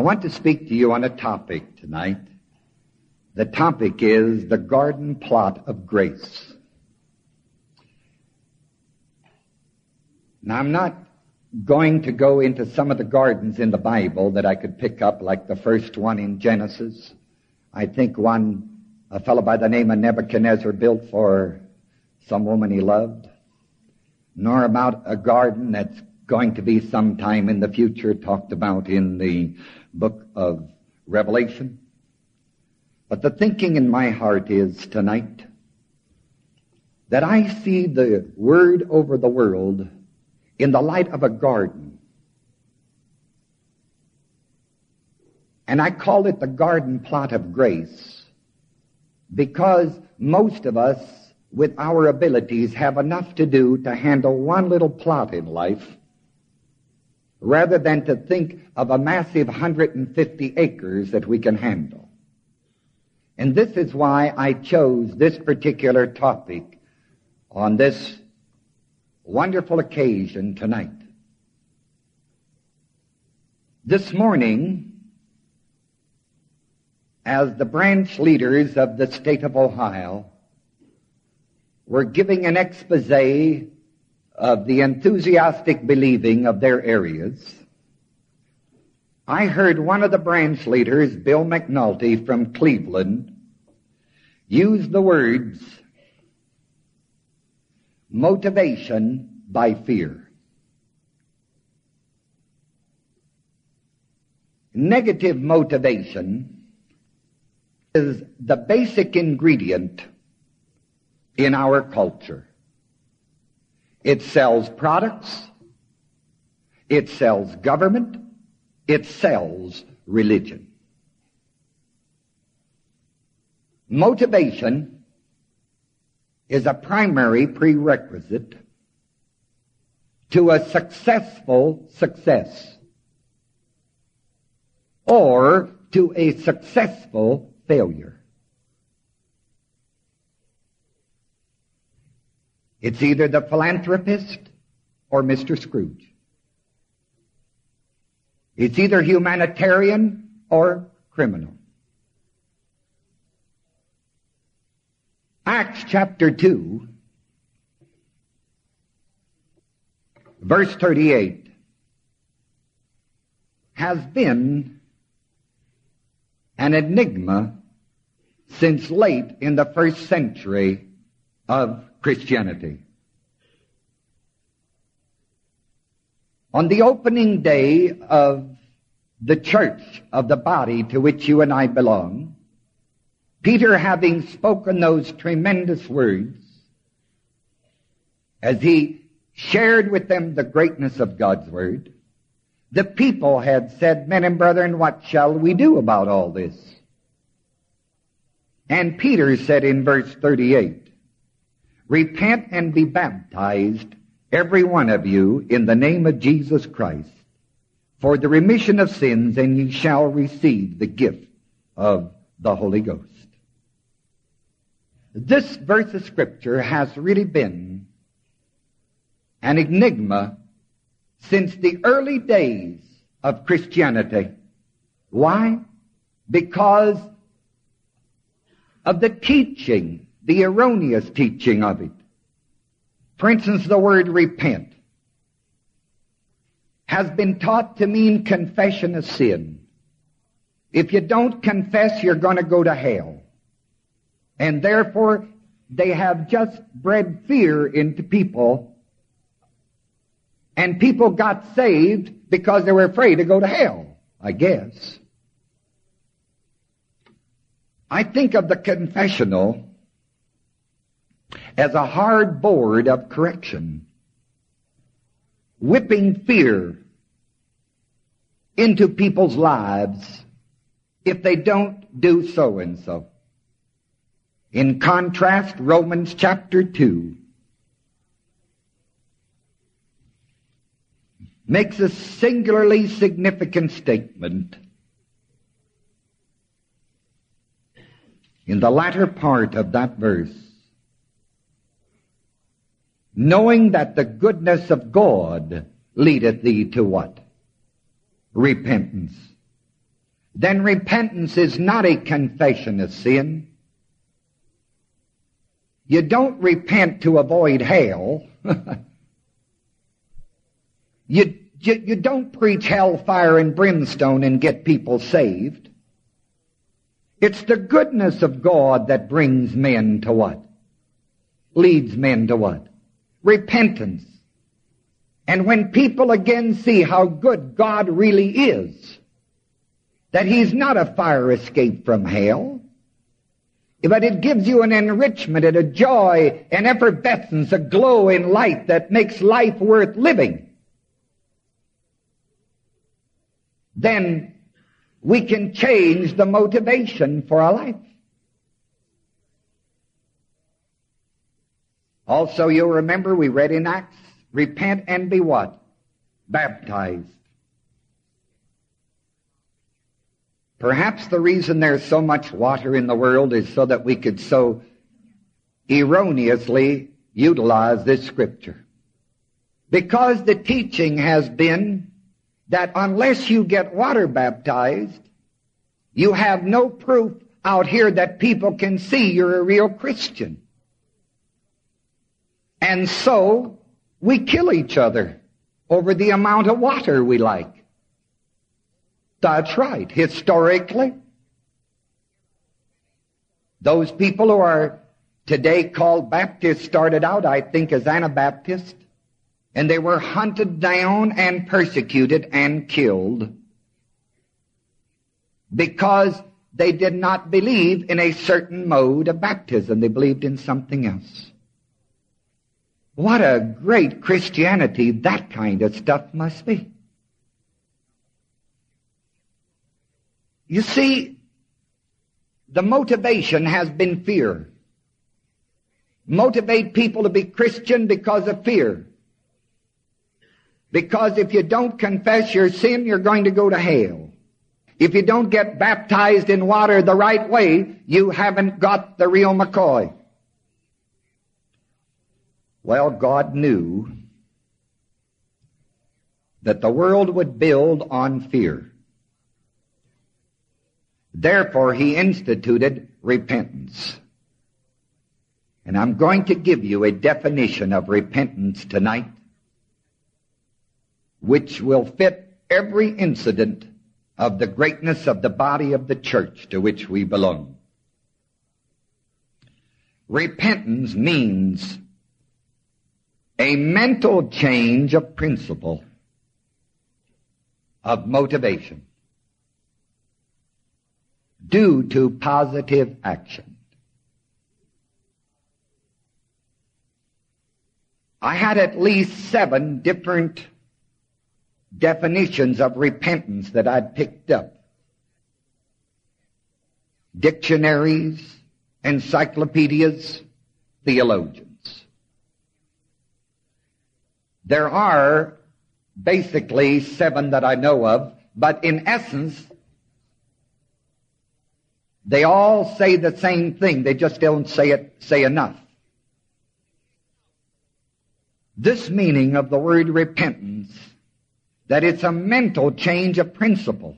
I want to speak to you on a topic tonight. The topic is the garden plot of grace. Now I'm not going to go into some of the gardens in the Bible that I could pick up, like the first one in Genesis. I think one, a fellow by the name of Nebuchadnezzar built for some woman he loved, nor about a garden that's going to be sometime in the future talked about in the book of Revelation. But the thinking in my heart is tonight that I see the word over the world in the light of a garden. And I call it the garden plot of grace because most of us with our abilities have enough to do to handle one little plot in life rather than to think of a massive 150 acres that we can handle. And this is why I chose this particular topic on this wonderful occasion tonight. This morning, as the branch leaders of the state of Ohio were giving an expose of the enthusiastic believing of their areas, I heard one of the branch leaders, Bill McNulty from Cleveland, use the words motivation by fear. Negative motivation is the basic ingredient in our culture. It sells products. It sells government. It sells religion. Motivation is a primary prerequisite to a successful success or to a successful failure. It's either the philanthropist or Mr. Scrooge. It's either humanitarian or criminal. Acts chapter 2, verse 38, has been an enigma since late in the first century of Christianity. On the opening day of the church of the body to which you and I belong, Peter having spoken those tremendous words, as he shared with them the greatness of God's word, the people had said, men and brethren, what shall we do about all this? And Peter said in verse 38, Repent and be baptized, every one of you, in the name of Jesus Christ, for the remission of sins, and ye shall receive the gift of the Holy Ghost. This verse of scripture has really been an enigma since the early days of Christianity. Why? Because of the teaching the erroneous teaching of it. For instance, the word repent has been taught to mean confession of sin. If you don't confess, you're going to go to hell. And therefore, they have just bred fear into people. And people got saved because they were afraid to go to hell, I guess. I think of the confessional as a hard board of correction, whipping fear into people's lives if they don't do so and so. In contrast, Romans chapter 2 makes a singularly significant statement. In the latter part of that verse, knowing that the goodness of God leadeth thee to what? Repentance. then repentance is not a confession of sin. You don't repent to avoid hell. you, you, you don't preach hellfire and brimstone and get people saved. It's the goodness of God that brings men to what? Leads men to what? Repentance. And when people again see how good God really is, that He's not a fire escape from hell, but it gives you an enrichment and a joy, an effervescence, a glow in light that makes life worth living. Then we can change the motivation for our life. Also, you'll remember we read in Acts, repent and be what? Baptized. Perhaps the reason there's so much water in the world is so that we could so erroneously utilize this scripture. Because the teaching has been that unless you get water baptized, you have no proof out here that people can see you're a real Christian. And so we kill each other over the amount of water we like. That's right. Historically, those people who are today called Baptists started out, I think, as Anabaptists, and they were hunted down and persecuted and killed because they did not believe in a certain mode of baptism. They believed in something else. What a great Christianity that kind of stuff must be. You see, the motivation has been fear. Motivate people to be Christian because of fear. Because if you don't confess your sin, you're going to go to hell. If you don't get baptized in water the right way, you haven't got the real McCoy. Well, God knew that the world would build on fear. Therefore, he instituted repentance. And I'm going to give you a definition of repentance tonight, which will fit every incident of the greatness of the body of the church to which we belong. Repentance means a mental change of principle, of motivation due to positive action. I had at least seven different definitions of repentance that I'd picked up. Dictionaries, encyclopedias, theologians. There are basically seven that I know of, but in essence, they all say the same thing. They just don't say it, say enough. This meaning of the word repentance, that it's a mental change of principle,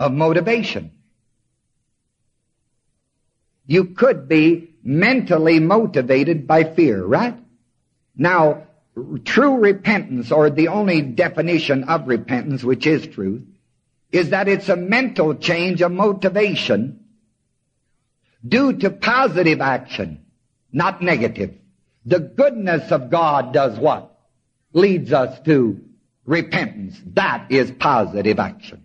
of motivation. You could be mentally motivated by fear, right? Now, true repentance, or the only definition of repentance, which is truth, is that it's a mental change of motivation due to positive action, not negative. The goodness of God does what? Leads us to repentance. That is positive action.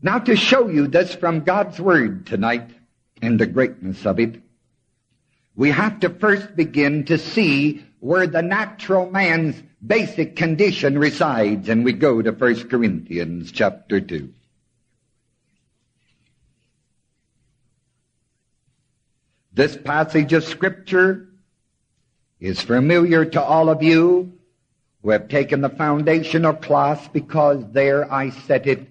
Now to show you this from God's Word tonight and the greatness of it, we have to first begin to see where the natural man's basic condition resides, and we go to 1 Corinthians chapter 2. This passage of scripture is familiar to all of you who have taken the foundational class because there I set it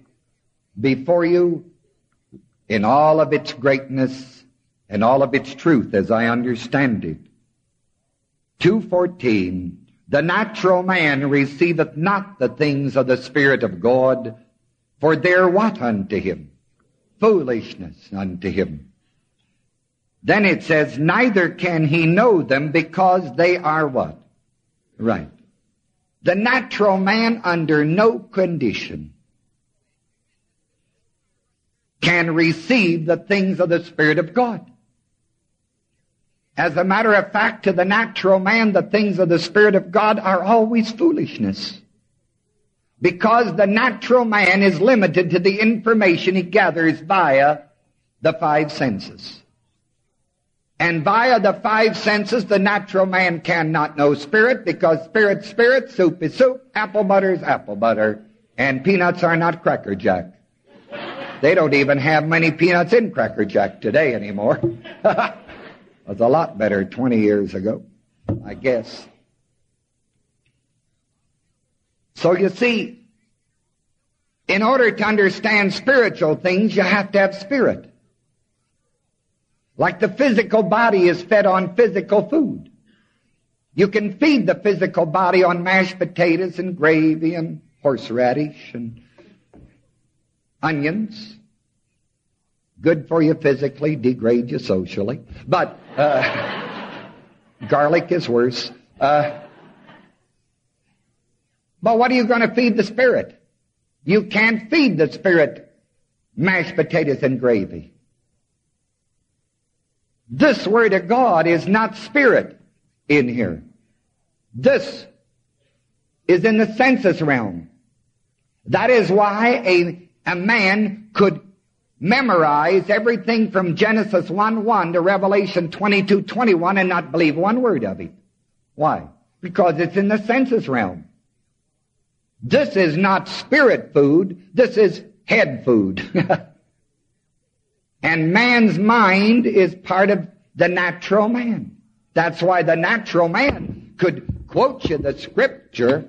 before you in all of its greatness and all of its truth as I understand it. 214 the natural man receiveth not the things of the Spirit of God, For they're what unto him? Foolishness unto him. Then it says, neither can he know them because they are what? Right. The natural man under no condition can receive the things of the Spirit of God. As a matter of fact, to the natural man, the things of the Spirit of God are always foolishness. Because the natural man is limited to the information he gathers via the five senses. And via the five senses, the natural man cannot know spirit because spirit, spirit, soup is soup, apple butter is apple butter, and peanuts are not Cracker Jack. They don't even have many peanuts in Cracker Jack today anymore. was a lot better 20 years ago, I guess. So you see, in order to understand spiritual things, you have to have spirit. Like the physical body is fed on physical food. You can feed the physical body on mashed potatoes and gravy and horseradish and onions. Good for you physically, degrade you socially. But uh, garlic is worse. Uh, but what are you going to feed the spirit? You can't feed the spirit mashed potatoes and gravy. This Word of God is not spirit in here. This is in the senses realm. That is why a, a man could memorize everything from Genesis 1-1 to Revelation 22-21 and not believe one word of it. Why? Because it's in the senses realm. This is not spirit food. This is head food. And man's mind is part of the natural man. That's why the natural man could quote you the scripture,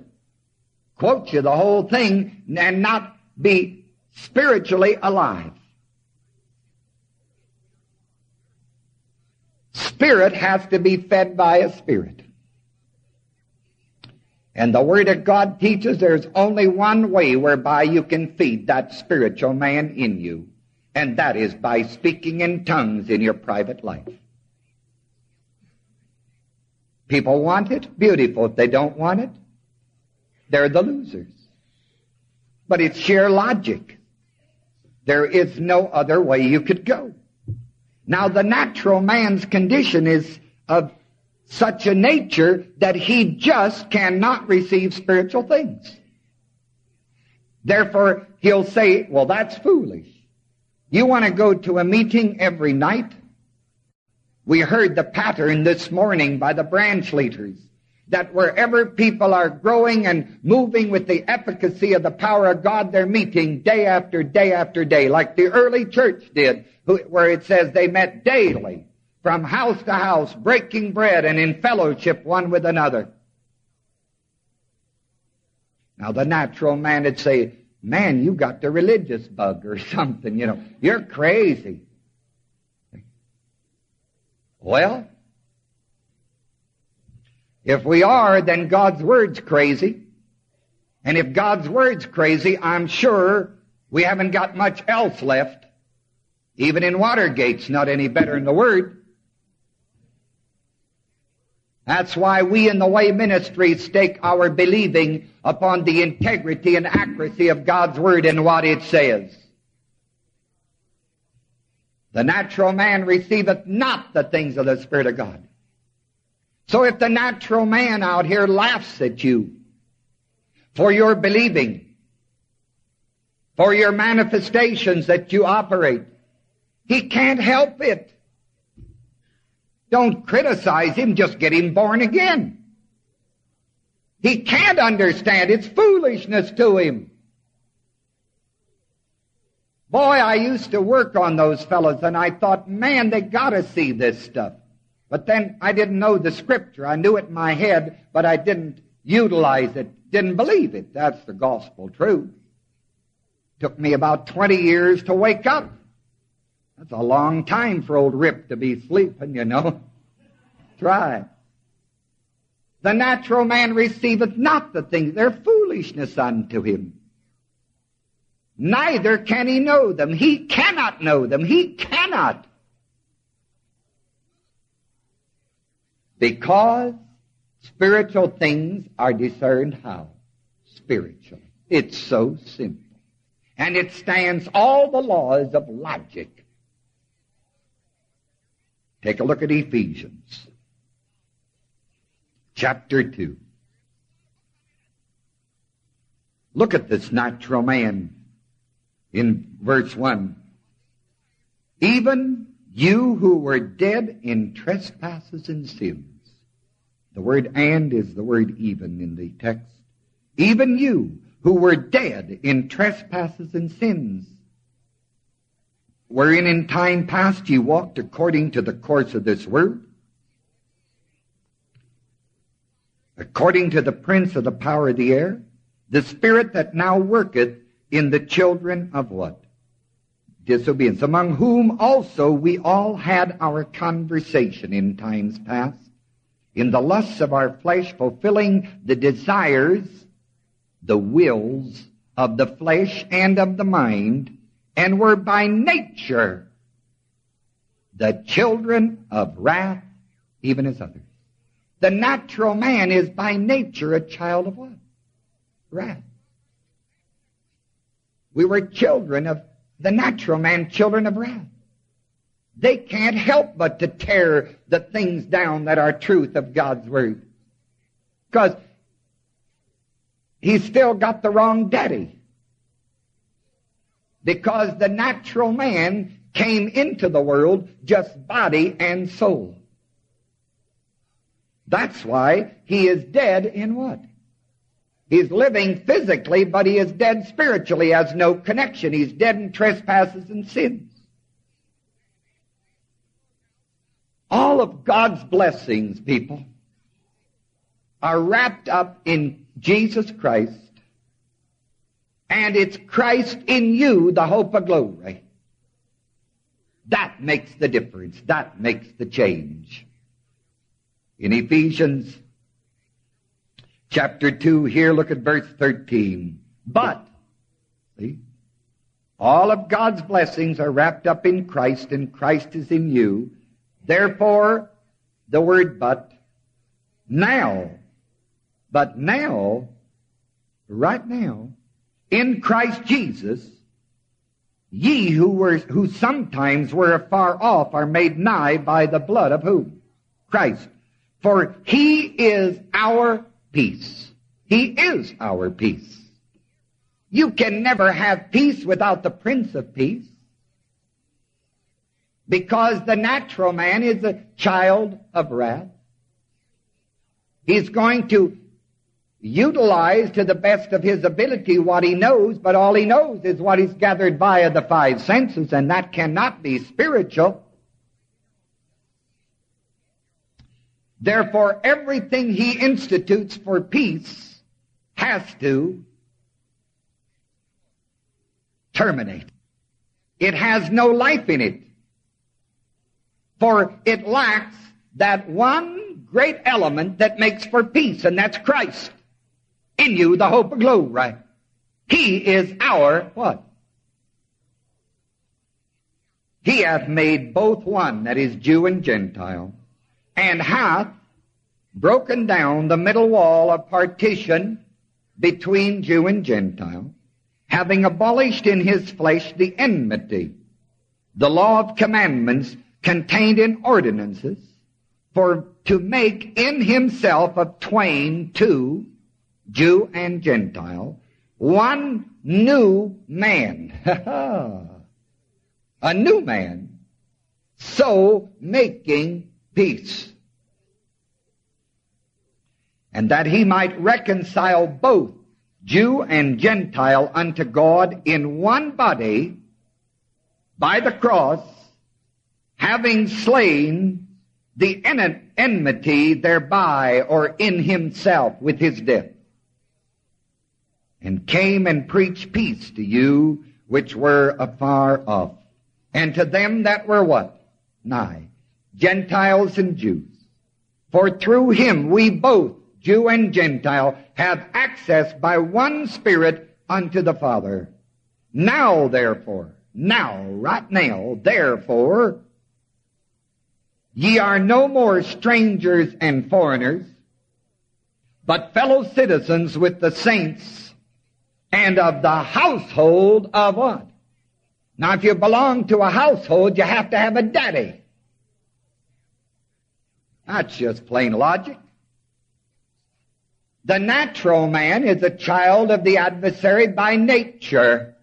quote you the whole thing, and not be spiritually alive. Spirit has to be fed by a spirit. And the Word of God teaches there's only one way whereby you can feed that spiritual man in you and that is by speaking in tongues in your private life. People want it, beautiful. If they don't want it, they're the losers. But it's sheer logic. There is no other way you could go. Now the natural man's condition is of such a nature that he just cannot receive spiritual things. Therefore, he'll say, well, that's foolish. You want to go to a meeting every night? We heard the pattern this morning by the branch leaders that wherever people are growing and moving with the efficacy of the power of God, they're meeting day after day after day, like the early church did, where it says they met daily from house to house, breaking bread and in fellowship one with another. Now the natural man would say, man, you got the religious bug or something, you know. You're crazy. Well, if we are, then God's Word's crazy. And if God's Word's crazy, I'm sure we haven't got much else left. Even in Watergate's not any better than the Word. That's why we in the way ministry stake our believing upon the integrity and accuracy of God's Word and what it says. The natural man receiveth not the things of the Spirit of God. So if the natural man out here laughs at you for your believing, for your manifestations that you operate, he can't help it. Don't criticize him, just get him born again. He can't understand. It's foolishness to him. Boy, I used to work on those fellows and I thought, man, they gotta see this stuff. But then I didn't know the scripture. I knew it in my head, but I didn't utilize it, didn't believe it. That's the gospel truth. Took me about 20 years to wake up. That's a long time for old Rip to be sleeping, you know. Try. The natural man receiveth not the things, they're foolishness unto him. Neither can he know them. He cannot know them. He cannot. Because spiritual things are discerned how? Spiritual. It's so simple. And it stands all the laws of logic. Take a look at Ephesians chapter 2. Look at this natural man in verse 1. Even you who were dead in trespasses and sins. The word and is the word even in the text. Even you who were dead in trespasses and sins, wherein in time past you walked according to the course of this world, according to the prince of the power of the air, the spirit that now worketh in the children of what? Disobedience, among whom also we all had our conversation in times past, in the lusts of our flesh, fulfilling the desires, the wills of the flesh and of the mind, and were by nature the children of wrath, even as others. The natural man is by nature a child of what? Wrath. We were children of the natural man, children of wrath. They can't help but to tear the things down that are truth of God's Word. Because he's still got the wrong daddy. Because the natural man came into the world just body and soul. That's why he is dead in what? He's living physically, but he is dead spiritually, has no connection. He's dead in trespasses and sins. All of God's blessings, people, are wrapped up in Jesus Christ, and it's Christ in you, the hope of glory. That makes the difference. That makes the change. In Ephesians chapter 2, here look at verse 13. But, see, all of God's blessings are wrapped up in Christ and Christ is in you. Therefore, the word but, now, but now, right now, in Christ Jesus, ye who were, who sometimes were afar off are made nigh by the blood of whom? Christ. For he is our peace. He is our peace. You can never have peace without the Prince of Peace. Because the natural man is a child of wrath. He's going to utilize to the best of his ability what he knows, but all he knows is what he's gathered via the five senses, and that cannot be spiritual. Therefore, everything he institutes for peace has to terminate. It has no life in it. For it lacks that one great element that makes for peace, and that's Christ. In you, the hope of glory. He is our what? He hath made both one, that is Jew and Gentile and hath broken down the middle wall of partition between Jew and Gentile, having abolished in his flesh the enmity, the law of commandments contained in ordinances, for to make in himself of twain two, Jew and Gentile, one new man. A new man. So making peace. And that he might reconcile both Jew and Gentile unto God in one body by the cross, having slain the enmity thereby or in himself with his death. And came and preached peace to you which were afar off, and to them that were what? Nigh. Gentiles and Jews. For through him we both, Jew and Gentile, have access by one Spirit unto the Father. Now therefore, now, right now, therefore, ye are no more strangers and foreigners, but fellow citizens with the saints and of the household of what? Now if you belong to a household, you have to have a daddy. That's just plain logic. The natural man is a child of the adversary by nature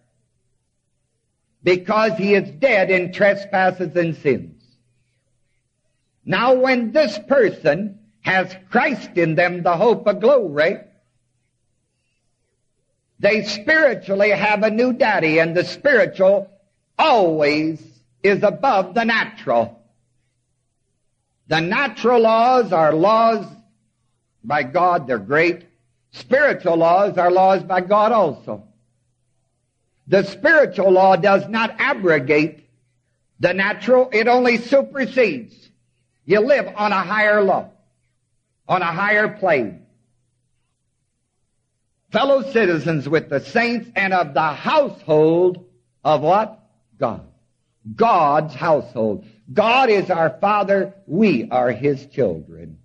because he is dead in trespasses and sins. Now when this person has Christ in them, the hope of glory, they spiritually have a new daddy and the spiritual always is above the natural. The natural laws are laws by God, they're great. Spiritual laws are laws by God also. The spiritual law does not abrogate the natural, it only supersedes. You live on a higher law, on a higher plane. Fellow citizens with the saints and of the household of what? God. God's household. God is our Father. We are His children.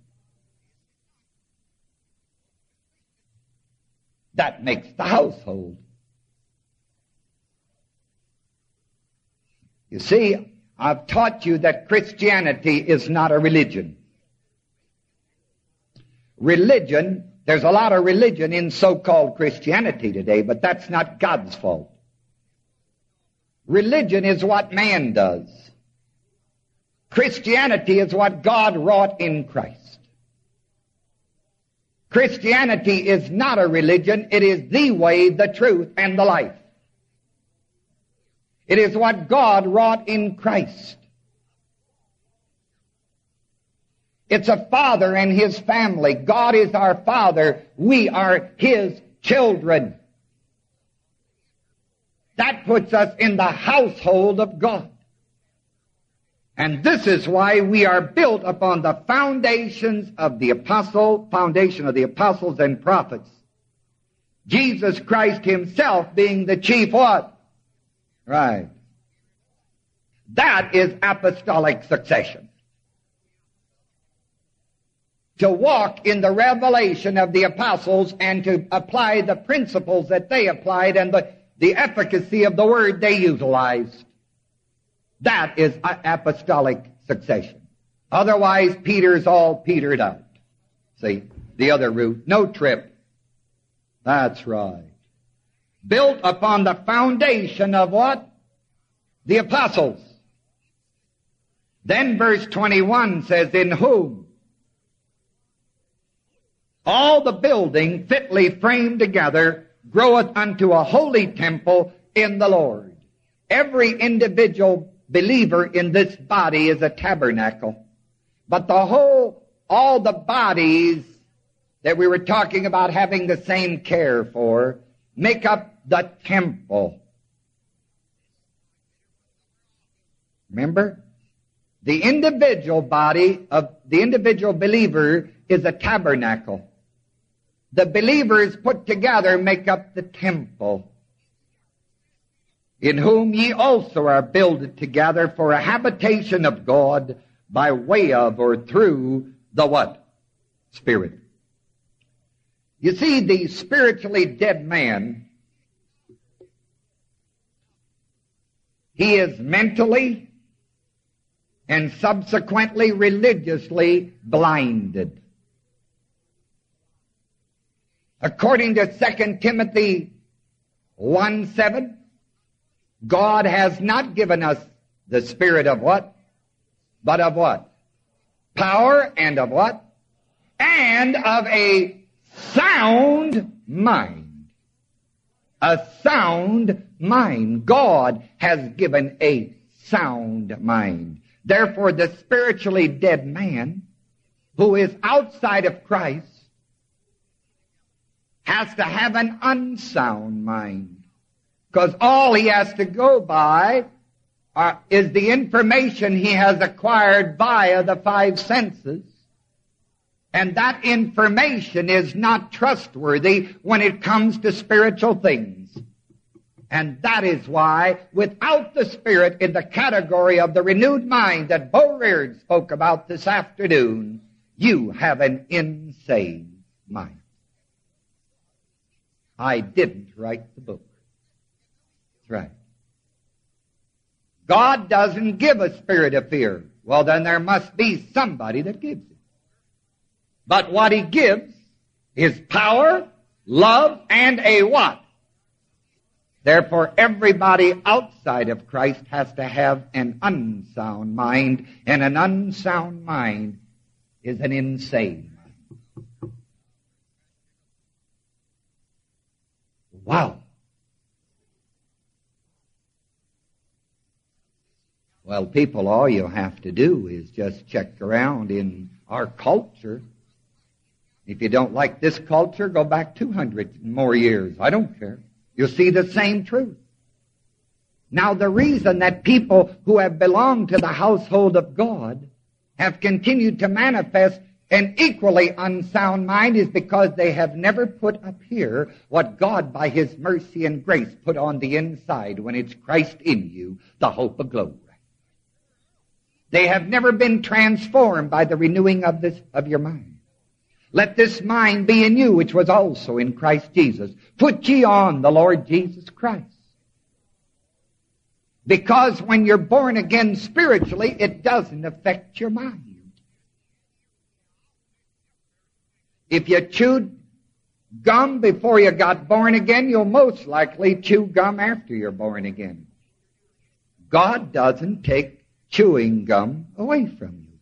That makes the household. You see, I've taught you that Christianity is not a religion. Religion, there's a lot of religion in so-called Christianity today, but that's not God's fault. Religion is what man does. Christianity is what God wrought in Christ. Christianity is not a religion. It is the way, the truth, and the life. It is what God wrought in Christ. It's a father and his family. God is our father. We are his children. That puts us in the household of God. And this is why we are built upon the foundations of the apostle, foundation of the apostles and prophets. Jesus Christ himself being the chief what? Right. That is apostolic succession. To walk in the revelation of the apostles and to apply the principles that they applied and the the efficacy of the word they utilized. That is apostolic succession. Otherwise, Peter's all petered out. See, the other route, no trip. That's right. Built upon the foundation of what? The apostles. Then verse 21 says, in whom all the building fitly framed together groweth unto a holy temple in the Lord. Every individual believer in this body is a tabernacle. But the whole, all the bodies that we were talking about having the same care for make up the temple. Remember? The individual body of the individual believer is a tabernacle. The believers put together make up the temple, in whom ye also are builded together for a habitation of God by way of or through the what? Spirit. You see, the spiritually dead man, he is mentally and subsequently religiously blinded. According to 2 Timothy 1 7, God has not given us the spirit of what? But of what? Power and of what? And of a sound mind. A sound mind. God has given a sound mind. Therefore, the spiritually dead man who is outside of Christ has to have an unsound mind. Because all he has to go by are, uh, is the information he has acquired via the five senses. And that information is not trustworthy when it comes to spiritual things. And that is why, without the Spirit in the category of the renewed mind that Bo Reahard spoke about this afternoon, you have an insane mind. I didn't write the book. That's right. God doesn't give a spirit of fear. Well, then there must be somebody that gives it. But what He gives is power, love, and a what? Therefore, everybody outside of Christ has to have an unsound mind, and an unsound mind is an insane mind. Wow. Well, people, all you have to do is just check around in our culture. If you don't like this culture, go back 200 more years. I don't care. You'll see the same truth. Now, the reason that people who have belonged to the household of God have continued to manifest an equally unsound mind is because they have never put up here what God, by His mercy and grace, put on the inside when it's Christ in you, the hope of glory. They have never been transformed by the renewing of this, of your mind. Let this mind be in you, which was also in Christ Jesus. Put ye on the Lord Jesus Christ. Because when you're born again spiritually, it doesn't affect your mind. If you chewed gum before you got born again, you'll most likely chew gum after you're born again. God doesn't take chewing gum away from you.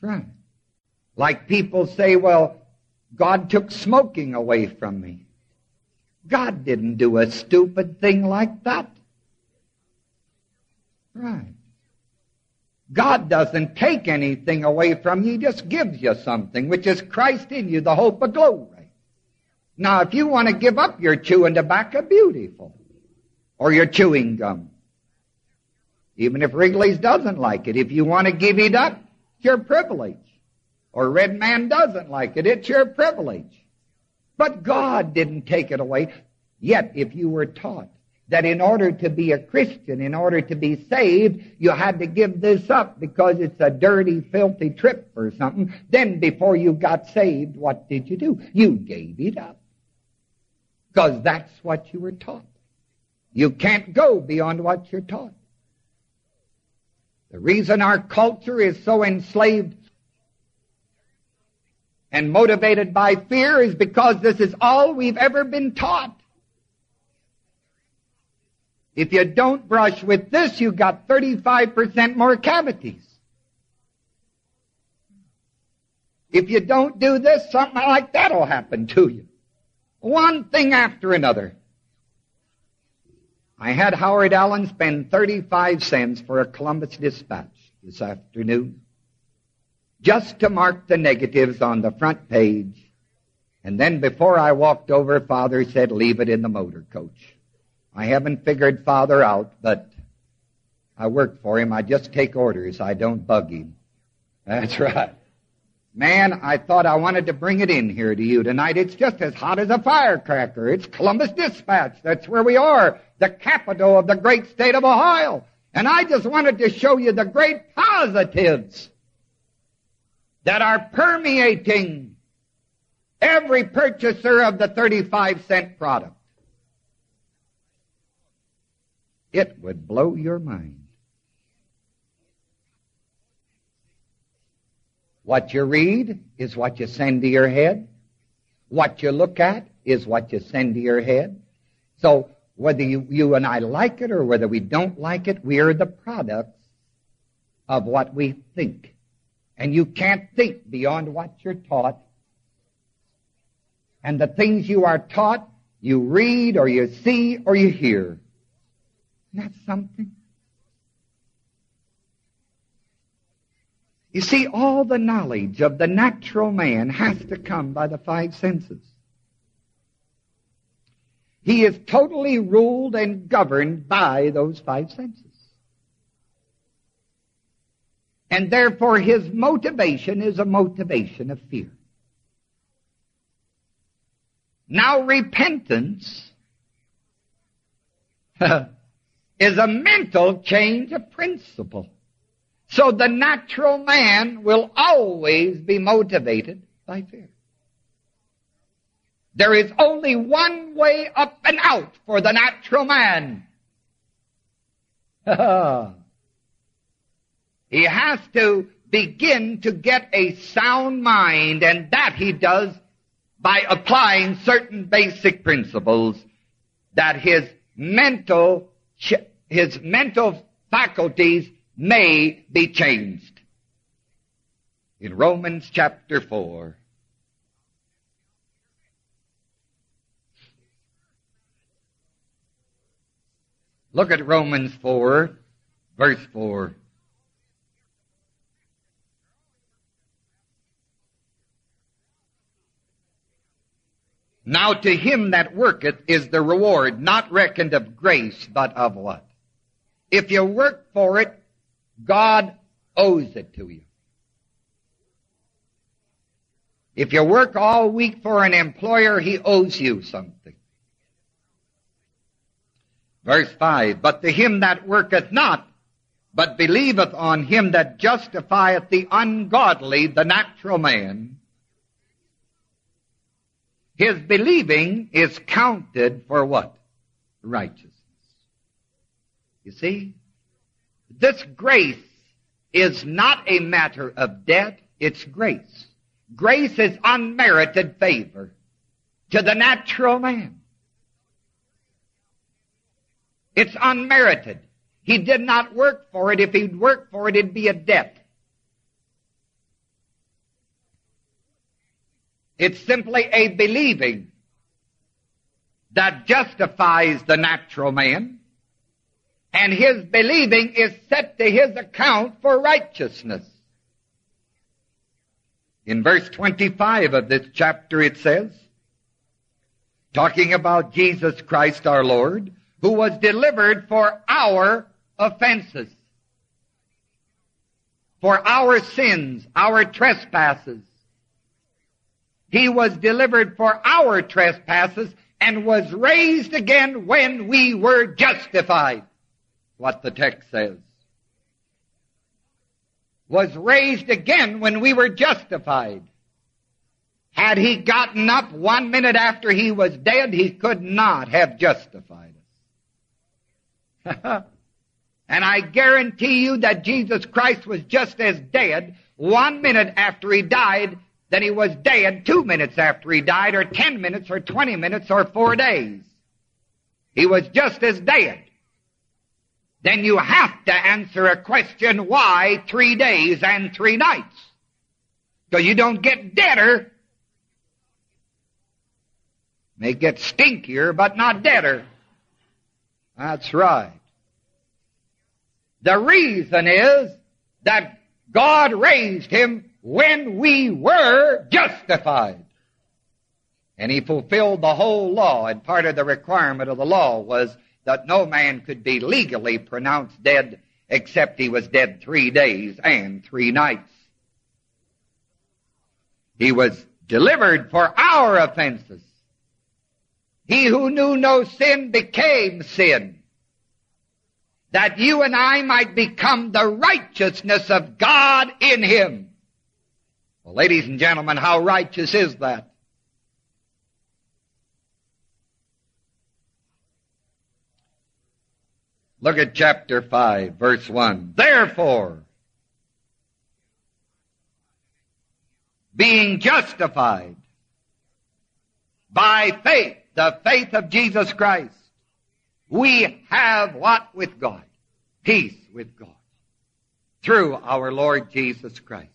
Right. Like people say, well, God took smoking away from me. God didn't do a stupid thing like that. Right. God doesn't take anything away from you. He just gives you something, which is Christ in you, the hope of glory. Now, if you want to give up your chewing tobacco, beautiful. Or your chewing gum. Even if Wrigley's doesn't like it. If you want to give it up, it's your privilege. Or Red Man doesn't like it, it's your privilege. But God didn't take it away. Yet, if you were taught that in order to be a Christian, in order to be saved, you had to give this up because it's a dirty, filthy trip or something, then before you got saved, what did you do? You gave it up. Because that's what you were taught. You can't go beyond what you're taught. The reason our culture is so enslaved and motivated by fear is because this is all we've ever been taught. If you don't brush with this, you got 35% more cavities. If you don't do this, something like that will happen to you. One thing after another. I had Howard Allen spend 35 cents for a Columbus Dispatch this afternoon just to mark the negatives on the front page. And then before I walked over, Father said, leave it in the motor coach. I haven't figured Father out, but I work for him. I just take orders. I don't bug him. That's right. Man, I thought I wanted to bring it in here to you tonight. It's just as hot as a firecracker. It's Columbus Dispatch. That's where we are, the capital of the great state of Ohio. And I just wanted to show you the great positives that are permeating every purchaser of the 35 cent product. It would blow your mind. What you read is what you send to your head. What you look at is what you send to your head. So whether you, you and I like it or whether we don't like it, we are the products of what we think. And you can't think beyond what you're taught. And the things you are taught, you read or you see or you hear. Isn't that something? You see, all the knowledge of the natural man has to come by the five senses. He is totally ruled and governed by those five senses. And therefore his motivation is a motivation of fear. Now repentance is a mental change of principle. So the natural man will always be motivated by fear. There is only one way up and out for the natural man. he has to begin to get a sound mind, and that he does by applying certain basic principles that his mental, his mental faculties may be changed. In Romans chapter 4, Look at Romans 4, verse 4. Now to him that worketh is the reward not reckoned of grace, but of what? If you work for it, God owes it to you. If you work all week for an employer, he owes you something. Verse 5, But to him that worketh not, but believeth on him that justifieth the ungodly, the natural man, his believing is counted for what? Righteousness. You see? This grace is not a matter of debt, it's grace. Grace is unmerited favor to the natural man. It's unmerited. He did not work for it. If he'd worked for it, it'd be a debt. It's simply a believing that justifies the natural man, and his believing is set to his account for righteousness. In verse 25 of this chapter it says, talking about Jesus Christ our Lord, who was delivered for our offenses, for our sins, our trespasses, he was delivered for our trespasses and was raised again when we were justified. What the text says. Was raised again when we were justified. Had he gotten up one minute after he was dead, he could not have justified us. and I guarantee you that Jesus Christ was just as dead one minute after he died that he was dead two minutes after he died, or ten minutes, or twenty minutes, or four days. He was just as dead. Then you have to answer a question, why three days and three nights? Because you don't get deader. May get stinkier, but not deader. That's right. The reason is that God raised him when we were justified. And he fulfilled the whole law, and part of the requirement of the law was that no man could be legally pronounced dead except he was dead three days and three nights. He was delivered for our offenses. He who knew no sin became sin, that you and I might become the righteousness of God in him. Well, ladies and gentlemen, how righteous is that? Look at chapter 5, verse 1. Therefore, being justified by faith, the faith of Jesus Christ, we have what with God? Peace with God. Through our Lord Jesus Christ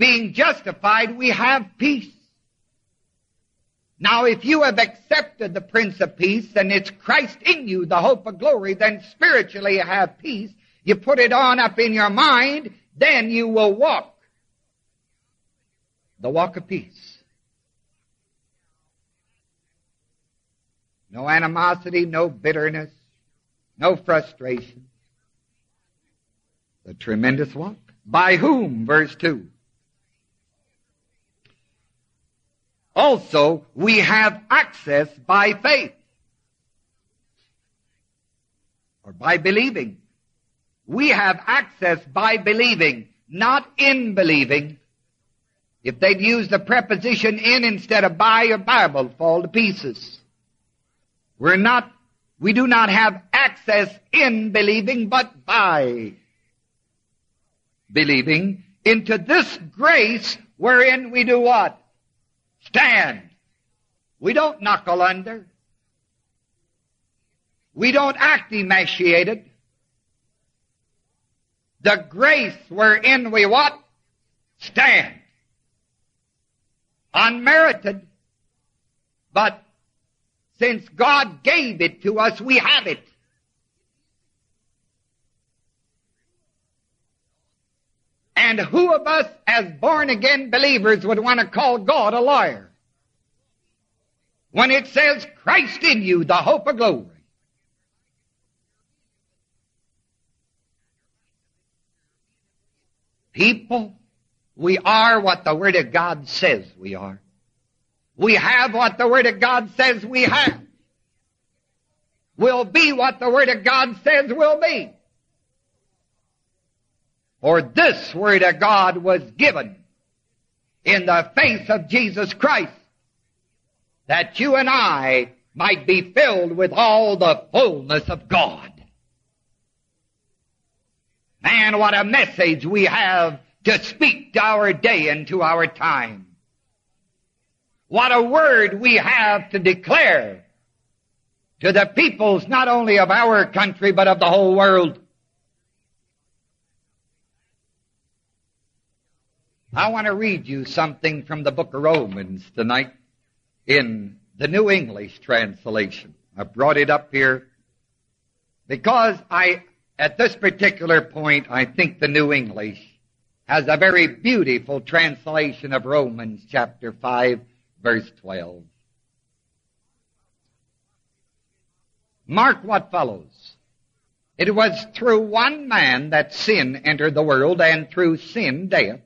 being justified, we have peace. Now, if you have accepted the Prince of Peace and it's Christ in you, the hope of glory, then spiritually you have peace. You put it on up in your mind, then you will walk the walk of peace. No animosity, no bitterness, no frustration. The tremendous walk. By whom? Verse 2. Also, we have access by faith. or by believing. We have access by believing, not in believing. If they'd use the preposition in instead of by, your Bible would fall to pieces. We're not, we do not have access in believing, but by believing into this grace wherein we do what? Stand. We don't knuckle under. We don't act emaciated. The grace wherein we what? Stand. Unmerited. But since God gave it to us, we have it. And who of us as born again believers would want to call God a liar? When it says Christ in you, the hope of glory. People, we are what the Word of God says we are. We have what the Word of God says we have. We'll be what the Word of God says we'll be. For this Word of God was given in the face of Jesus Christ that you and I might be filled with all the fullness of God. Man, what a message we have to speak to our day and to our time. What a word we have to declare to the peoples not only of our country but of the whole world. I want to read you something from the book of Romans tonight in the New English translation. I brought it up here because I, at this particular point, I think the New English has a very beautiful translation of Romans chapter 5 verse 12. Mark what follows. It was through one man that sin entered the world and through sin death.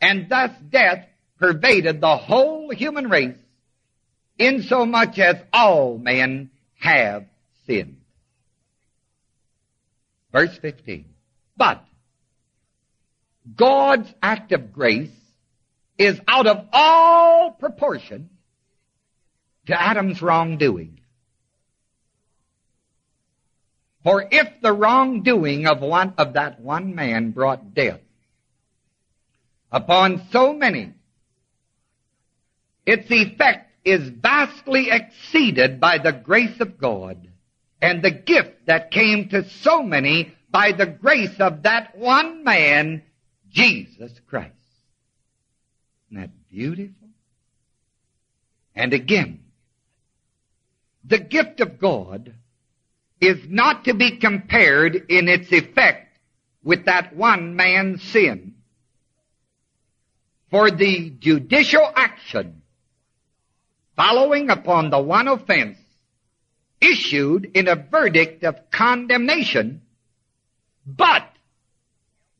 And thus death pervaded the whole human race insomuch as all men have sinned. Verse 15. But God's act of grace is out of all proportion to Adam's wrongdoing. For if the wrongdoing of one of that one man brought death upon so many, its effect is vastly exceeded by the grace of God and the gift that came to so many by the grace of that one man, Jesus Christ. Isn't that beautiful? And again, the gift of God is not to be compared in its effect with that one man's sin. For the judicial action following upon the one offense issued in a verdict of condemnation, but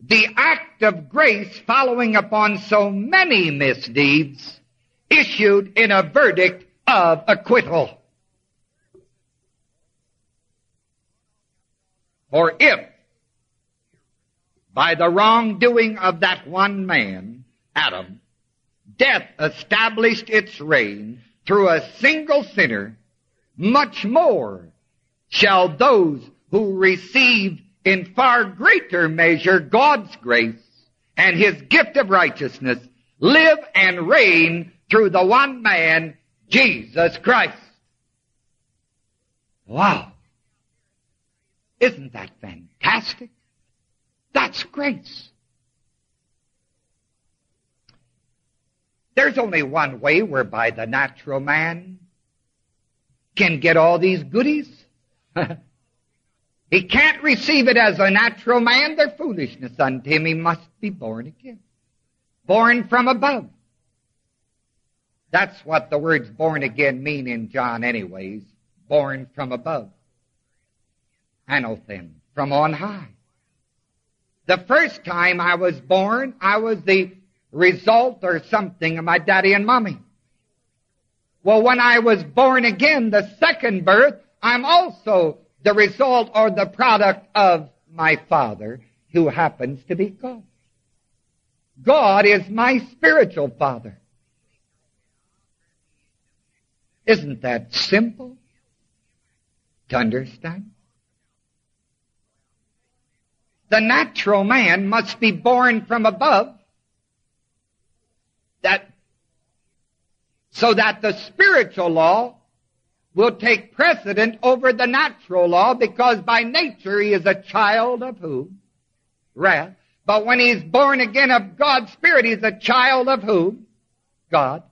the act of grace following upon so many misdeeds issued in a verdict of acquittal. For if by the wrongdoing of that one man, Adam, death established its reign through a single sinner, much more shall those who receive in far greater measure God's grace and His gift of righteousness live and reign through the one man, Jesus Christ. Wow. Isn't that fantastic? That's grace. There's only one way whereby the natural man can get all these goodies. he can't receive it as a natural man. They're foolishness unto him. He must be born again. Born from above. That's what the words born again mean in John anyways. Born from above. Anothen, from on high. The first time I was born, I was the result or something of my daddy and mommy. Well, when I was born again, the second birth, I'm also the result or the product of my Father who happens to be God. God is my spiritual Father. Isn't that simple to understand? The natural man must be born from above that so that the spiritual law will take precedent over the natural law because by nature he is a child of who? Wrath. But when he's born again of God's Spirit, he's a child of who? God.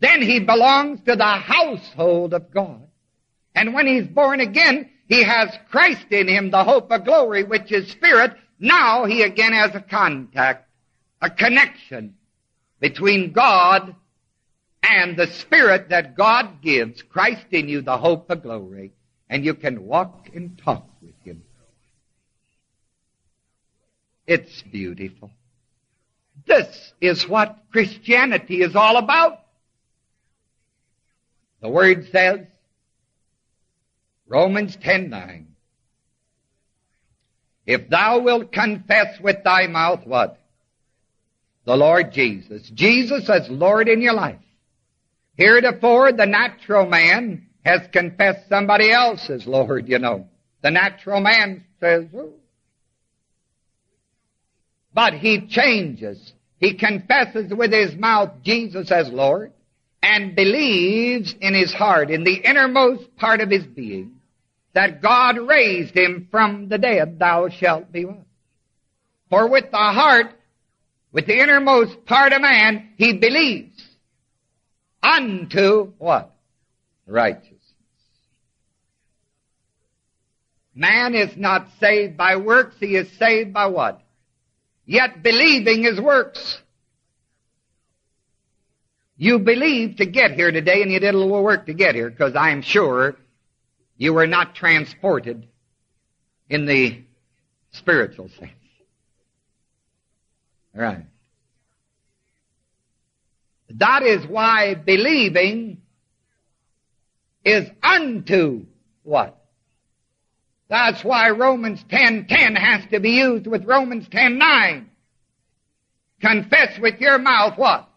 Then he belongs to the household of God. And when he's born again, he has Christ in him, the hope of glory, which is Spirit. Now he again has a contact, a connection between God and the Spirit that God gives, Christ in you, the hope of glory, and you can walk and talk with Him. It's beautiful. This is what Christianity is all about. The Word says, Romans 10:9. If thou wilt confess with thy mouth what? The Lord Jesus. Jesus as Lord in your life. Heretofore, the natural man has confessed somebody else as Lord, you know. The natural man says, oh. But he changes. He confesses with his mouth Jesus as Lord and believes in his heart, in the innermost part of his being, that God raised him from the dead, thou shalt be one. For with the heart, with the innermost part of man, he believes unto what? Righteousness. Man is not saved by works, he is saved by what? Yet believing is works. You believed to get here today and you did a little work to get here because I'm sure you were not transported in the spiritual sense. All right. That is why believing is unto what? That's why Romans 10:10 10, has to be used with Romans 10:9. Confess with your mouth what?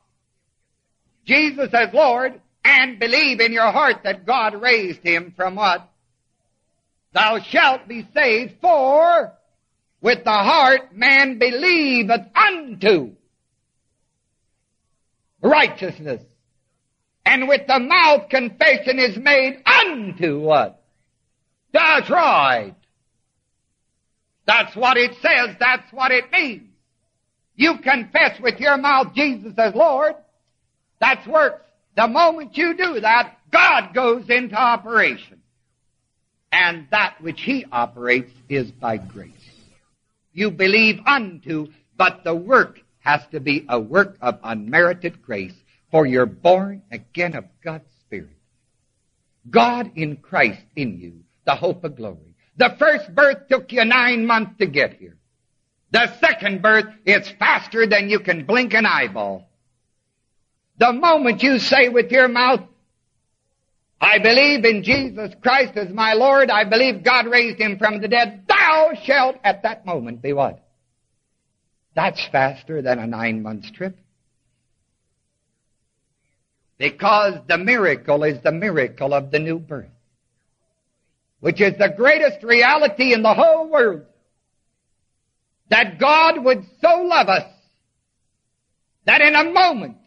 Jesus as Lord and believe in your heart that God raised him from what? Thou shalt be saved for with the heart man believeth unto righteousness. And with the mouth confession is made unto what? That's right. That's what it says. That's what it means. You confess with your mouth Jesus as Lord. That's works. The moment you do that, God goes into operation. And that which He operates is by grace. You believe unto, but the work has to be a work of unmerited grace, for you're born again of God's Spirit. God in Christ in you, the hope of glory. The first birth took you nine months to get here. The second birth is faster than you can blink an eyeball. The moment you say with your mouth, I believe in Jesus Christ as my Lord, I believe God raised him from the dead, thou shalt at that moment be what? That's faster than a nine month trip. Because the miracle is the miracle of the new birth, which is the greatest reality in the whole world. That God would so love us that in a moment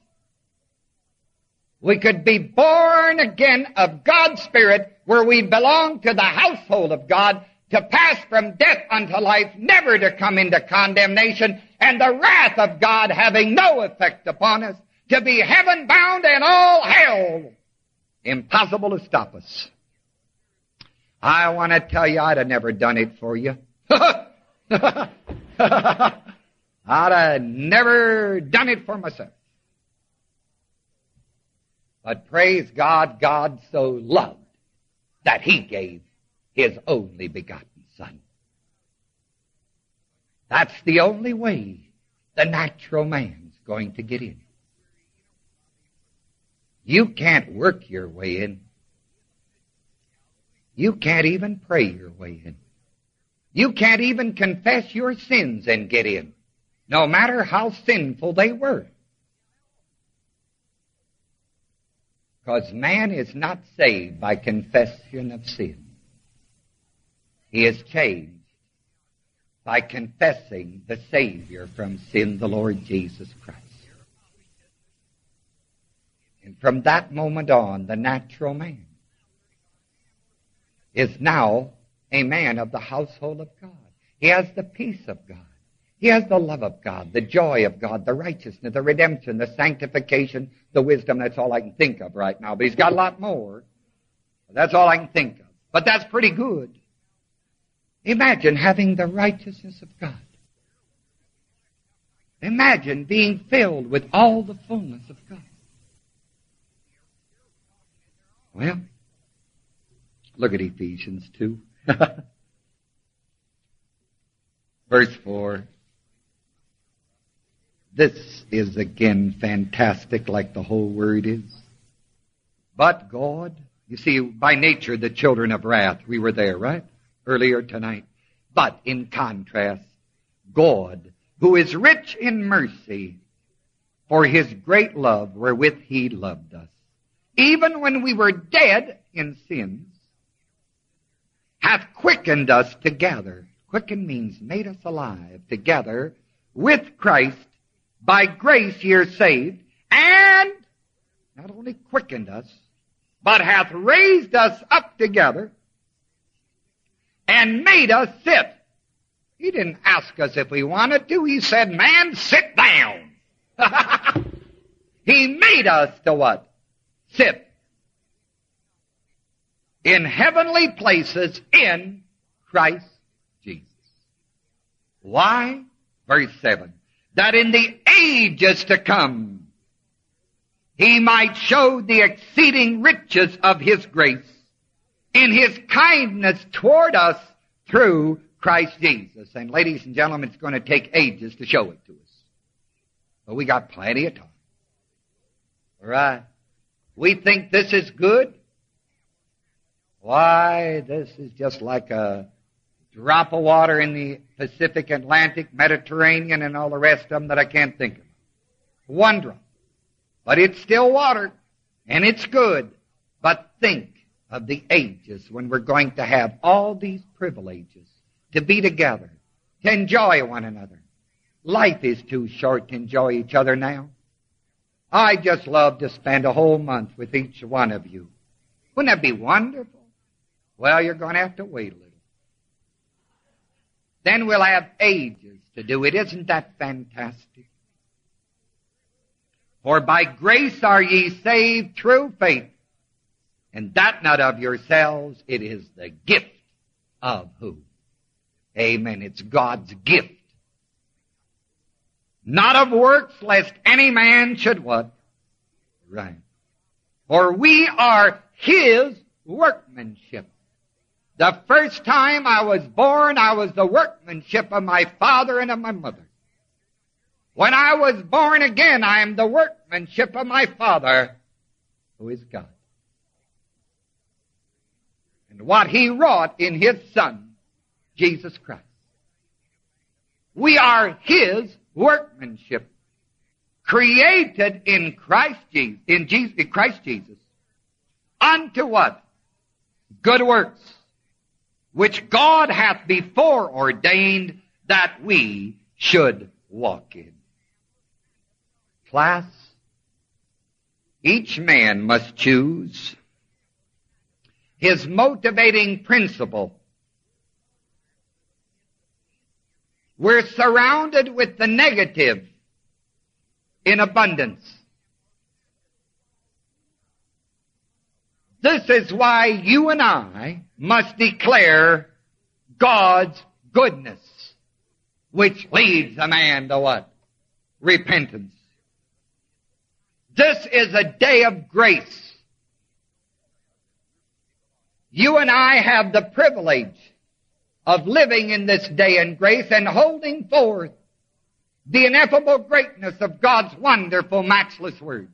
we could be born again of God's Spirit where we belong to the household of God to pass from death unto life, never to come into condemnation, and the wrath of God having no effect upon us, to be heaven bound and all hell. Impossible to stop us. I want to tell you, I'd have never done it for you. I'd have never done it for myself. But praise God, God so loved that He gave his only begotten Son. That's the only way the natural man's going to get in. You can't work your way in. You can't even pray your way in. You can't even confess your sins and get in, no matter how sinful they were. Because man is not saved by confession of sin. He is changed by confessing the Savior from sin, the Lord Jesus Christ. And from that moment on, the natural man is now a man of the household of God. He has the peace of God. He has the love of God, the joy of God, the righteousness, the redemption, the sanctification, the wisdom. That's all I can think of right now. But he's got a lot more. That's all I can think of. But that's pretty good. Imagine having the righteousness of God. Imagine being filled with all the fullness of God. Well, look at Ephesians 2. Verse 4. This is again fantastic like the whole word is. But God, you see, by nature the children of wrath, we were there, right? Earlier tonight. But in contrast, God, who is rich in mercy, for his great love wherewith he loved us, even when we were dead in sins, hath quickened us together. Quicken means made us alive together with Christ. By grace ye are saved, and not only quickened us, but hath raised us up together and made us sit. He didn't ask us if we wanted to. He said, man, sit down. he made us to what? Sit in heavenly places in Christ Jesus. Why? Verse 7. That in the ages to come, he might show the exceeding riches of his grace in his kindness toward us through Christ Jesus. And ladies and gentlemen, it's going to take ages to show it to us. But we got plenty of time. All right. We think this is good. Why, this is just like a drop of water in the Pacific, Atlantic, Mediterranean, and all the rest of them that I can't think of. One drop. But it's still water, and it's good. But think of the ages when we're going to have all these privileges to be together, to enjoy one another. Life is too short to enjoy each other now. I just love to spend a whole month with each one of you. Wouldn't that be wonderful? Well, you're going to have to wait a little. Then we'll have ages to do it. Isn't that fantastic? For by grace are ye saved through faith. And that not of yourselves, it is the gift of who? Amen. It's God's gift. Not of works, lest any man should what? Right. For we are His workmanship. The first time I was born, I was the workmanship of my father and of my mother. When I was born again, I am the workmanship of my father, who is God. And what he wrought in his son, Jesus Christ. We are his workmanship, created in Christ Jesus, in Jesus, in Christ Jesus, unto what? Good works which God hath before ordained that we should walk in. Class, each man must choose his motivating principle. We're surrounded with the negative in abundance. This is why you and I must declare God's goodness, which leads a man to what? Repentance. This is a day of grace. You and I have the privilege of living in this day in grace and holding forth the ineffable greatness of God's wonderful, matchless word.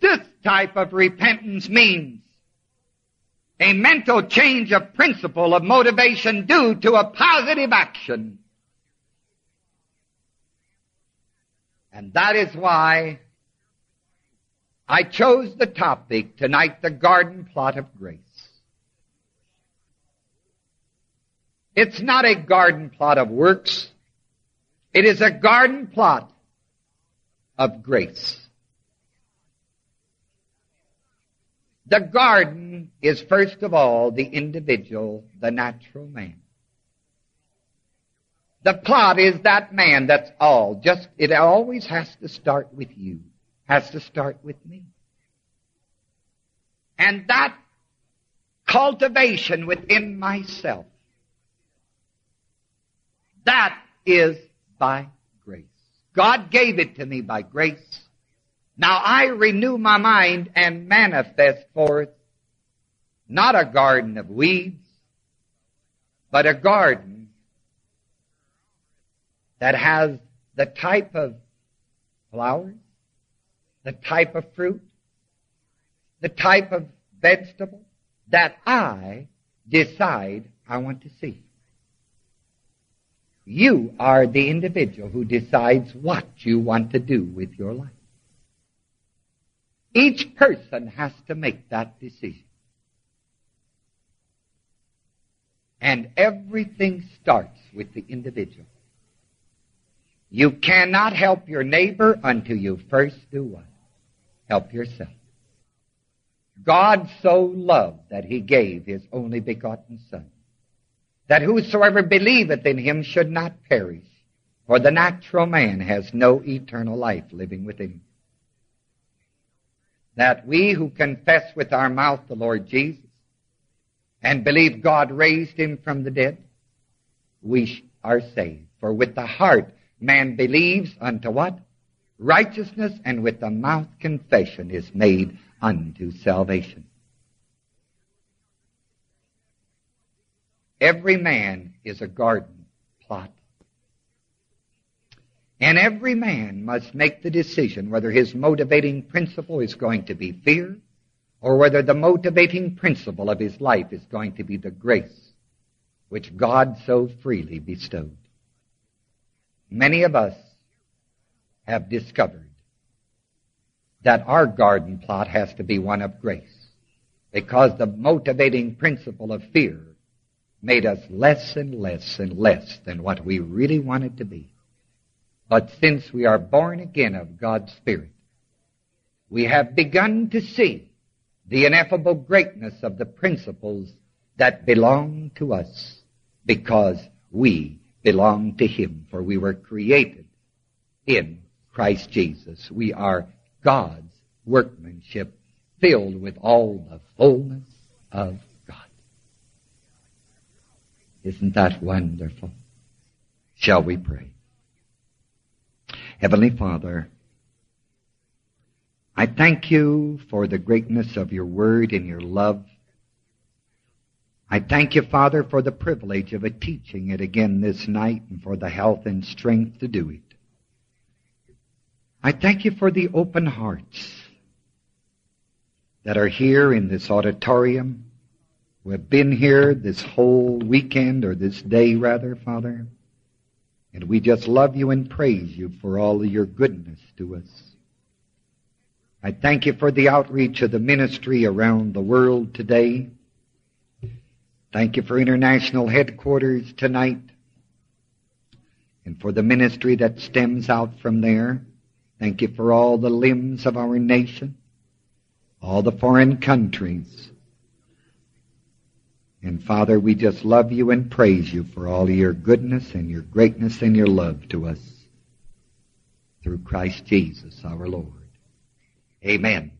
This type of repentance means a mental change of principle of motivation due to a positive action. And that is why I chose the topic tonight, the garden plot of grace. It's not a garden plot of works. It is a garden plot of grace. The garden is first of all the individual, the natural man. The plot is that man, that's all. Just, it always has to start with you. Has to start with me. And that cultivation within myself, that is by grace. God gave it to me by grace. Now I renew my mind and manifest forth not a garden of weeds, but a garden that has the type of flowers, the type of fruit, the type of vegetable that I decide I want to see. You are the individual who decides what you want to do with your life. Each person has to make that decision. And everything starts with the individual. You cannot help your neighbor until you first do what? Help yourself. God so loved that he gave his only begotten Son, that whosoever believeth in him should not perish, for the natural man has no eternal life living within him. That we who confess with our mouth the Lord Jesus and believe God raised him from the dead, we are saved. For with the heart man believes unto what? Righteousness, and with the mouth confession is made unto salvation. Every man is a garden plot. And every man must make the decision whether his motivating principle is going to be fear or whether the motivating principle of his life is going to be the grace which God so freely bestowed. Many of us have discovered that our garden plot has to be one of grace because the motivating principle of fear made us less and less and less than what we really wanted to be. But since we are born again of God's Spirit, we have begun to see the ineffable greatness of the principles that belong to us because we belong to Him, for we were created in Christ Jesus. We are God's workmanship filled with all the fullness of God. Isn't that wonderful? Shall we pray? Heavenly Father, I thank you for the greatness of your word and your love. I thank you, Father, for the privilege of teaching it again this night and for the health and strength to do it. I thank you for the open hearts that are here in this auditorium, who have been here this whole weekend or this day rather, Father. And we just love you and praise you for all of your goodness to us. I thank you for the outreach of the ministry around the world today. Thank you for international headquarters tonight and for the ministry that stems out from there. Thank you for all the limbs of our nation, all the foreign countries. And Father, we just love you and praise you for all your goodness and your greatness and your love to us through Christ Jesus our Lord. Amen.